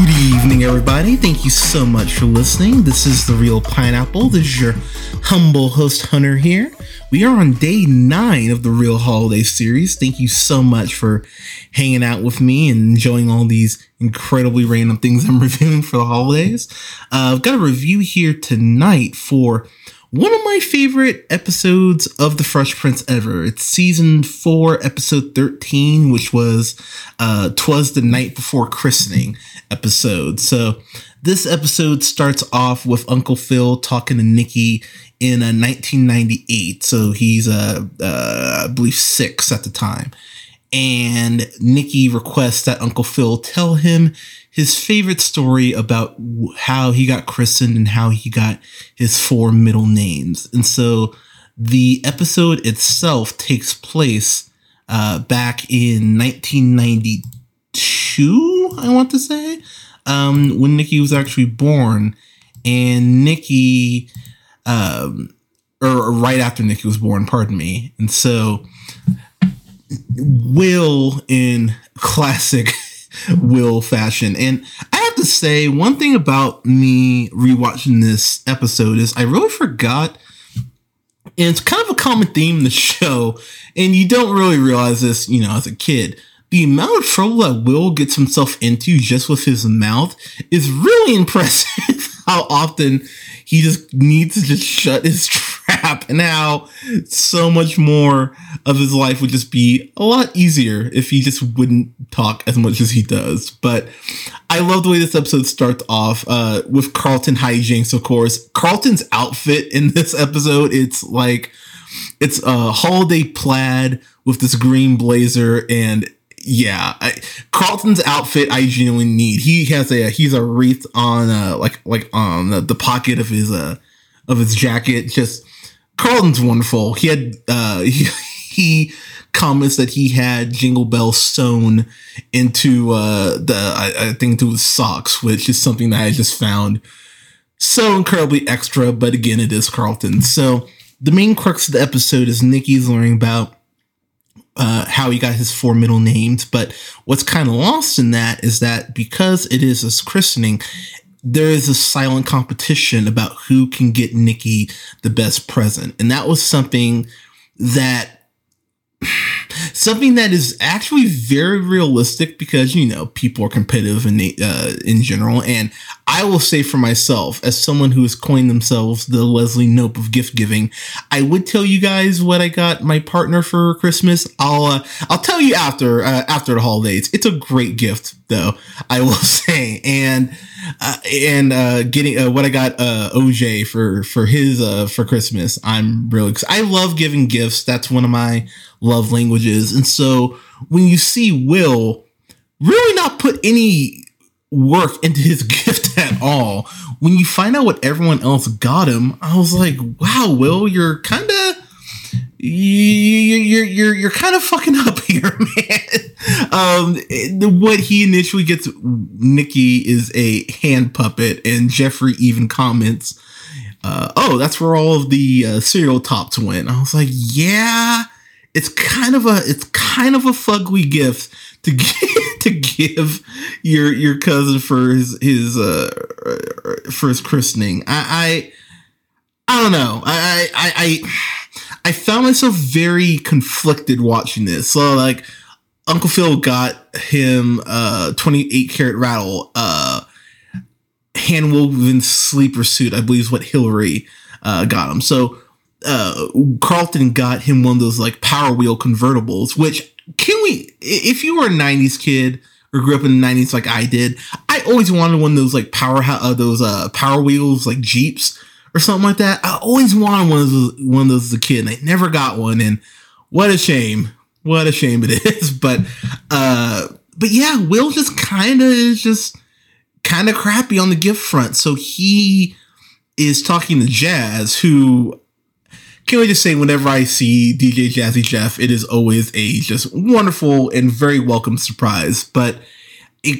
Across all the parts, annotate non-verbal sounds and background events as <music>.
Good evening, everybody. Thank you so much for listening. This is The Reel Pineapple. This is your humble host, Hunter, here. We are on day nine of the Reel Holiday series. Thank you so much for hanging out with me and enjoying all these incredibly random things I'm <laughs> reviewing for the holidays. Uh, I've got a review here tonight for one of my favorite episodes of The Fresh Prince ever. It's season four, episode 13, which was uh Twas the Night Before Christening episode. So this episode starts off with Uncle Phil talking to Nicky in uh, 1998. So he's, uh, uh, I believe, six at the time. And Nicky requests that Uncle Phil tell him his favorite story about how he got christened and how he got his four middle names. And so the episode itself takes place uh, back in 1992, I want to say, um, when Nicky was actually born. And Nicky, um, or right after Nicky was born, pardon me. And so Will in classic <laughs> Will fashion. And I have to say, one thing about me rewatching this episode is I really forgot. And it's kind of a common theme in the <laughs> show, and you don't really realize this, you know, as a kid. The amount of trouble that Will gets himself into just with his mouth is really <laughs> impressive. how often he just needs to just shut his trap, and so much more of his life would just be a lot easier if he just wouldn't talk as much as he does. But I love the way this episode starts off uh, with Carlton hijinks, of course. Carlton's outfit in this episode, it's like it's a holiday plaid with this green blazer and yeah, I, Carlton's outfit I genuinely need. He has a he's a wreath on uh like like on the, the pocket of his uh of his jacket. Just Carlton's wonderful. He had uh <laughs> he, he comments that he had jingle bells sewn into uh the I, I think to his socks, which is something that I just found so incredibly extra. But again, it is Carlton. So the main crux of the episode is Nicky's learning about uh, how he got his four middle names. But what's kind of lost in that is that because it is his christening, there is a silent competition about who can get Nicky the best present. And that was something that <sighs> something that is actually very realistic because you know people are competitive in uh, in general. And i will say for myself as someone who has coined themselves the Leslie Knope of gift giving i would tell you guys what i got my partner for christmas. I'll uh, i'll tell you after uh, after the holidays. It's a great gift though i will <laughs> say. And uh, and uh, getting uh, what I got uh, OJ for for his uh, for Christmas. I'm really I love giving gifts. That's one of my love languages. And so when you see Will really not put any work into his <laughs> gift at all, when you find out what everyone else got him, I was like, wow, Will, you're kind of you're you're you're kind of fucking up <laughs> here, man. Um, what he initially gets Nicky is a hand puppet, and Jeffrey even comments, uh, "Oh, that's where all of the uh, cereal tops went." I was like, "Yeah, it's kind of a it's kind of a fugly gift to give, <laughs> to give your your cousin for his his uh for his christening." I I, I don't know. I I I. I found myself very conflicted watching this. So like Uncle Phil got him uh 28 karat rattle, uh hand woven sleeper suit, I believe is what Hilary uh got him. So uh Carlton got him one of those like power wheel convertibles, which can we if you were a 90s kid or grew up in the 90s like I did, I always wanted one of those like power uh, those uh power wheels like Jeeps or something like that. I always wanted one of those, one of those as a kid, and I never got one. And what a shame! What a shame it <laughs> is. But uh, but yeah, Will just kind of is just kind of crappy on the gift front. So he is talking to Jazz, who can we just say whenever I see DJ Jazzy Jeff, it is always a just wonderful and very welcome surprise. But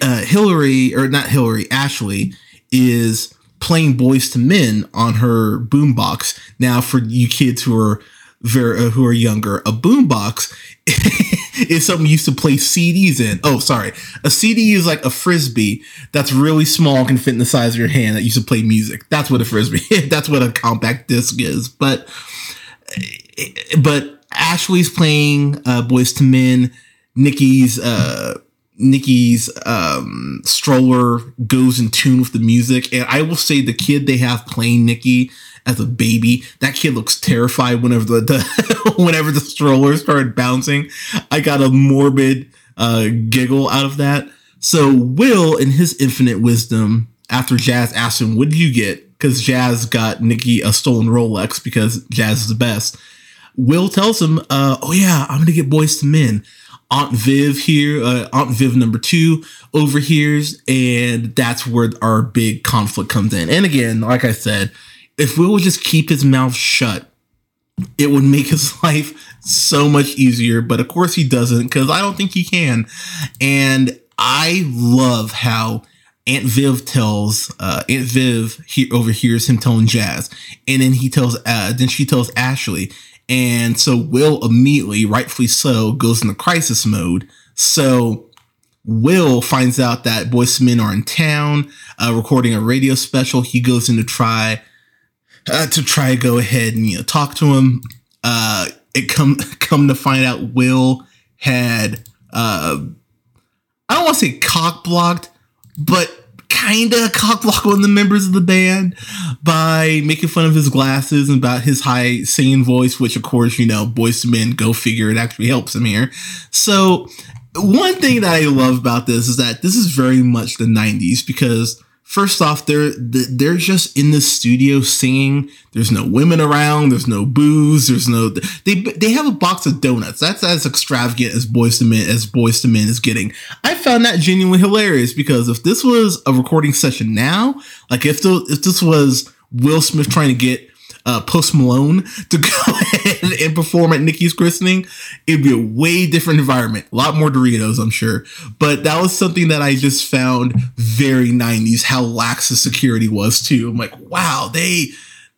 uh, Hilary, or not Hilary, Ashley is playing Boyz II Men on her boombox. Now, for you kids who are very uh, who are younger, a boombox <laughs> is something you used to play CDs in. Oh, sorry, a CD is like a frisbee that's really small, can fit in the size of your hand that used to play music. That's what a frisbee. <laughs> that's what a compact disc is. But but Ashley's playing uh, Boyz II Men. Nicky's uh, Nicky's um, stroller goes in tune with the music, and I will say the kid they have playing Nicky as a baby, that kid looks terrified whenever the, the <laughs> whenever the stroller started bouncing. I got a morbid uh, giggle out of that. So Will, in his infinite wisdom, after Jazz asked him, "What did you get?" Because Jazz got Nicky a stolen Rolex because Jazz is the best. Will tells him, uh, "Oh yeah, I'm gonna get Boyz II Men." Aunt Viv here, uh, Aunt Viv number two overhears, and that's where our big conflict comes in. And again, like I said, if Will would just keep his mouth shut, it would make <laughs> his life so much easier. But of course, he doesn't because I don't think he can. And I love how Aunt Viv tells uh, Aunt Viv he overhears him telling Jazz, and then he tells uh, then she tells Ashley, and so Will immediately, rightfully so, goes into crisis mode. So Will finds out that Boyz Men are in town, uh, recording a radio special. He goes in to try uh, to try to go ahead and you know talk to him. Uh, it come <laughs> come to find out Will had uh, I don't want to say cock blocked, but kinda cockblock of the members of the band by making fun of his glasses and about his high singing voice, which of course, you know, Boyz II Men, go figure, it actually helps him here. So one thing that I love about this is that this is very much the 90s because First off, they're they're just in the studio singing. There's no women around. There's no booze. There's no they they have a box of donuts. That's as extravagant as Boyz II Men as Boyz II Men is getting. I found that genuinely hilarious because if this was a recording session now, like if the, if this was Will Smith trying to get uh, Post Malone to <laughs> go ahead and perform at Nikki's christening, it'd be a way different environment. A lot more Doritos, I'm sure. But that was something that I just found very 90s, how lax the security was too. I'm like, wow, they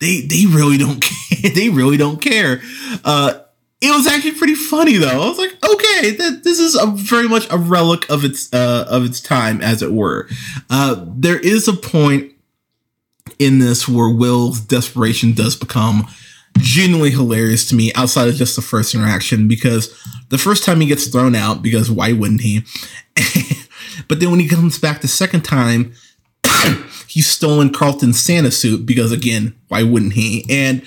they they really don't <laughs> care. they really don't care. Uh, it was actually pretty funny though. I was like, okay, that this is a very much a relic of its uh, of its time, as it were. Uh, there is a point in this where Will's desperation does become genuinely hilarious to me outside of just the first interaction because the first time he gets thrown out because why wouldn't he? <laughs> but then when he comes back the second time, <clears throat> he's stolen Carlton's Santa suit because again, why wouldn't he? And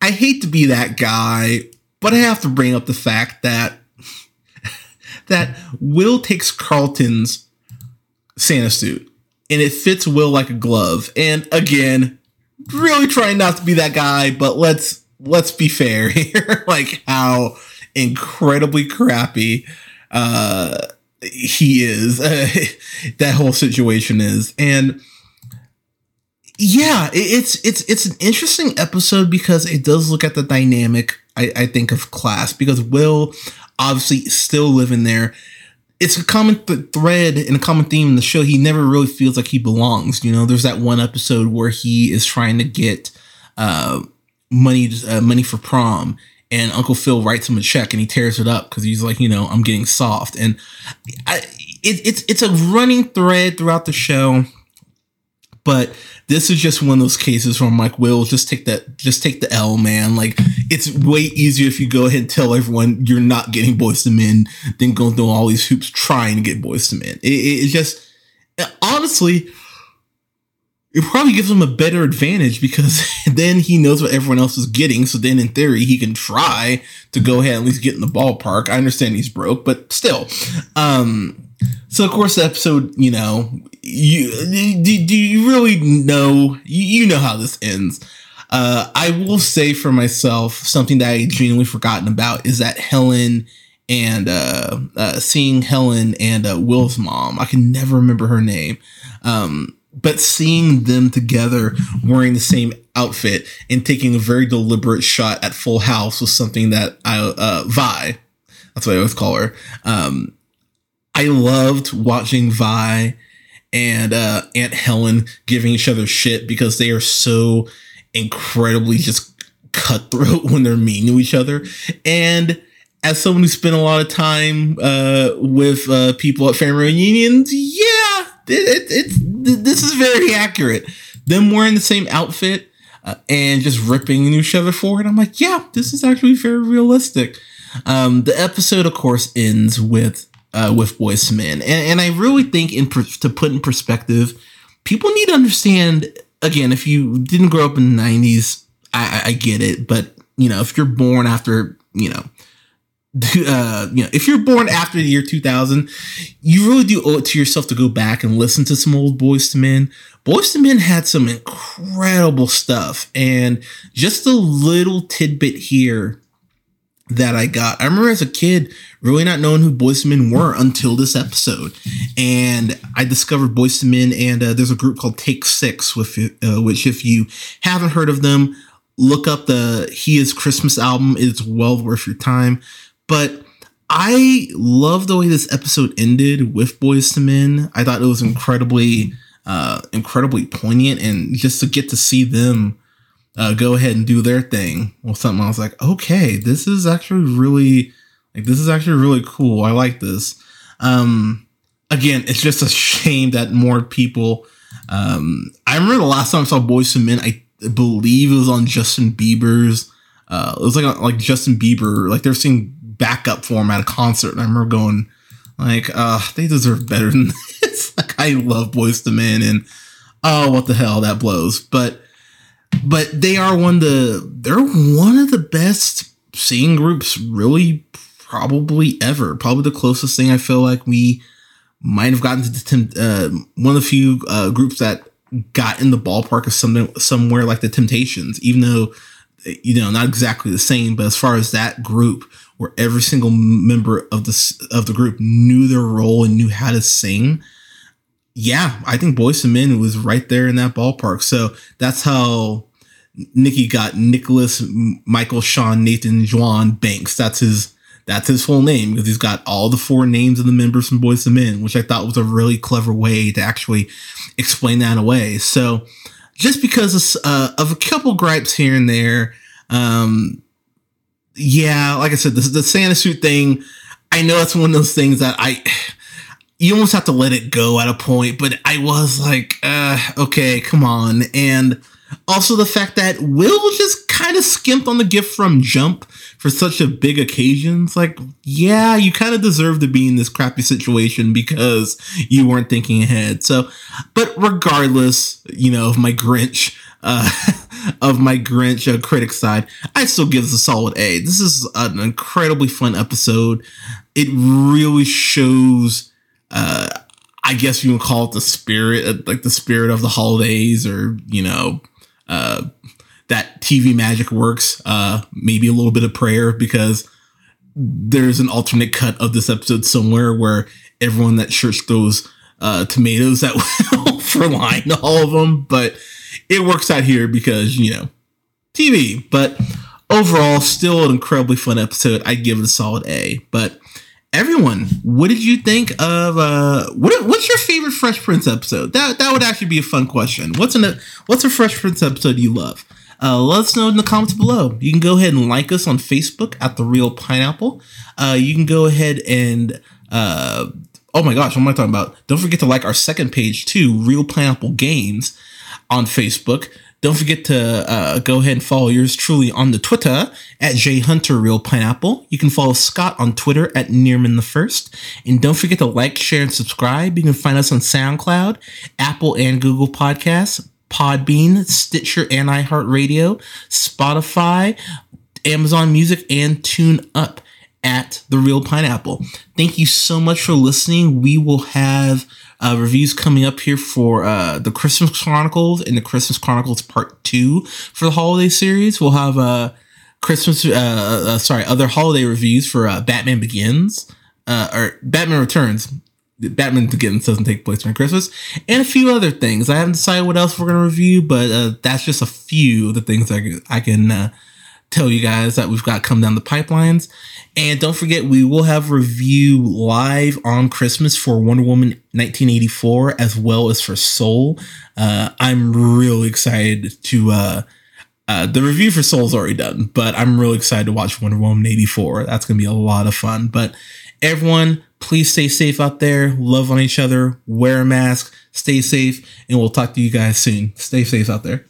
I hate to be that guy, but I have to bring up the fact that <laughs> that Will takes Carlton's Santa suit and it fits Will like a glove. And again, really trying not to be that guy, but let's let's be fair <laughs> here. like how incredibly crappy uh he is. <laughs> That whole situation is. And yeah, it's it's it's an interesting episode because it does look at the dynamic I, I think of class because Will obviously still living there it's a common th- thread and a common theme in the show. He never really feels like he belongs. You know, there's that one episode where he is trying to get uh, money uh, money for prom, and Uncle Phil writes him a check and he tears it up because he's like, you know, I'm getting soft, and I, it, it's it's a running thread throughout the show. But this is just one of those cases where I'm like, Will, just take that, just take the L, man. Like, it's way easier if you go ahead and tell everyone you're not getting Boyz II Men than going through all these hoops trying to get Boyz II Men. It, it, it just, honestly, it probably gives him a better advantage because <laughs> then he knows what everyone else is getting. So then, in theory, he can try to go ahead and at least get in the ballpark. I understand he's broke, but still. Um, so of course, the episode, you know, you do, do you really know? You, know how this ends. Uh, I will say for myself something that I genuinely forgotten about is that Helen and uh, uh, seeing Helen and uh, Will's mom. I can never remember her name. Um, but seeing them together wearing the same outfit and taking a very deliberate shot at Full House was something that I uh, Vi, that's what I always call her. Um, I loved watching Vi and uh, Aunt Helen giving each other shit because they are so incredibly just cutthroat <laughs> when they're mean to each other. And as someone who spent a lot of time uh, with uh, people at family reunions, yeah, it, it, it's this is very accurate. Them wearing the same outfit uh, and just ripping each other for it. I'm like, yeah, this is actually very realistic. Um, the episode, of course, ends with uh, with Boyz II Men, and, and I really think, in per- to put in perspective, people need to understand. Again, if you didn't grow up in the '90s, I, I get it, but you know, if you're born after you know <laughs> uh, you know, if you're born after the year 2000, you really do owe it to yourself to go back and listen to some old Boyz II Men. Boyz II Men had some incredible stuff, and just a little tidbit here that I got. I remember as a kid really not knowing who Boyz Men were until this episode, and I discovered Boyz Men. And uh, there's a group called Take Six, with uh, which if you haven't heard of them, look up the He Is Christmas album. It's well worth your time. But I love the way this episode ended with Boyz Men. I thought it was incredibly, uh, incredibly poignant, and just to get to see them uh, go ahead and do their thing or something I was like, okay, this is actually really, like, this is actually really cool. I like this. Um, again, it's just a shame that more people. Um, I remember the last time I saw Boyz II Men, I believe it was on Justin Bieber's. Uh, it was like like Justin Bieber, like they're seeing backup for him at a concert. And I remember going, like, uh, they deserve better than <laughs> this. like, I love Boyz II Men, and oh, what the hell, that blows. But, but they are one of the, they're one of the best singing groups, really, probably ever. Probably the closest thing I feel like we might have gotten to the, uh, one of the few uh, groups that got in the ballpark of something somewhere like the Temptations, even though you know not exactly the same. But as far as that group where every single member of the of the group knew their role and knew how to sing. Yeah, I think Boyz and Men was right there in that ballpark. So that's how Nicky got Nicholas Michael Sean Nathan Juan Banks. That's his that's his full name because he's got all the four names of the members from Boyz II Men, which I thought was a really clever way to actually explain that away. So just because of, uh, of a couple gripes here and there, um, yeah, like I said, the, the Santa suit thing, I know it's one of those things that I, you almost have to let it go at a point, but I was like, uh, okay, come on. And also the fact that Will just kind of skimped on the gift from Jump for such a big occasion. It's like, yeah, you kind of deserve to be in this crappy situation because you weren't thinking ahead. So, but regardless, you know, of my Grinch, uh, <laughs> of my Grinch uh, critic side, I still give this a solid A. This is an incredibly fun episode. It really shows, uh, I guess you would call it the spirit, uh, like the spirit of the holidays, or you know, that TV magic works. Uh, maybe a little bit of prayer because there's an alternate cut of this episode somewhere where everyone that church throws uh, tomatoes at <laughs> Will for to all of them, but it works out here because you know TV. But overall, still an incredibly fun episode. I'd give it a solid A. But everyone, what did you think of? Uh, what what's your favorite Fresh Prince episode? That that would actually be a fun question. What's an what's a Fresh Prince episode you love? Uh, let us know in the comments below. You can go ahead and like us on Facebook at the Reel Pineapple. Uh, you can go ahead and uh, oh my gosh, what am I talking about? Don't forget to like our second page too, Reel Pineapple Games on Facebook. Don't forget to uh, go ahead and follow yours truly on the Twitter at J Hunter Reel Pineapple. You can follow Scott on Twitter at Nearman the First, and don't forget to like, share, and subscribe. You can find us on SoundCloud, Apple and Google Podcasts, Podbean, Stitcher, and iHeartRadio, Spotify, Amazon Music, and Tune Up at the Reel Pineapple. Thank you so much for listening. We will have uh, reviews coming up here for uh, the Christmas Chronicles and the Christmas Chronicles Part Two for the holiday series. We'll have uh, Christmas, uh, uh, sorry, other holiday reviews for uh, Batman Begins uh, or Batman Returns. Batman Begins doesn't take place during Christmas, and a few other things. I haven't decided what else we're gonna review, but that's just a few of the things I can, I can tell you guys that we've got come down the pipelines. And don't forget, we will have review live on Christmas for Wonder Woman 1984 as well as for Soul. Uh, I'm really excited to. Uh, uh, the review for Soul's already done, but I'm really excited to watch Wonder Woman 84. That's going to be a lot of fun. But everyone, please stay safe out there. Love on each other. Wear a mask. Stay safe. And we'll talk to you guys soon. Stay safe out there.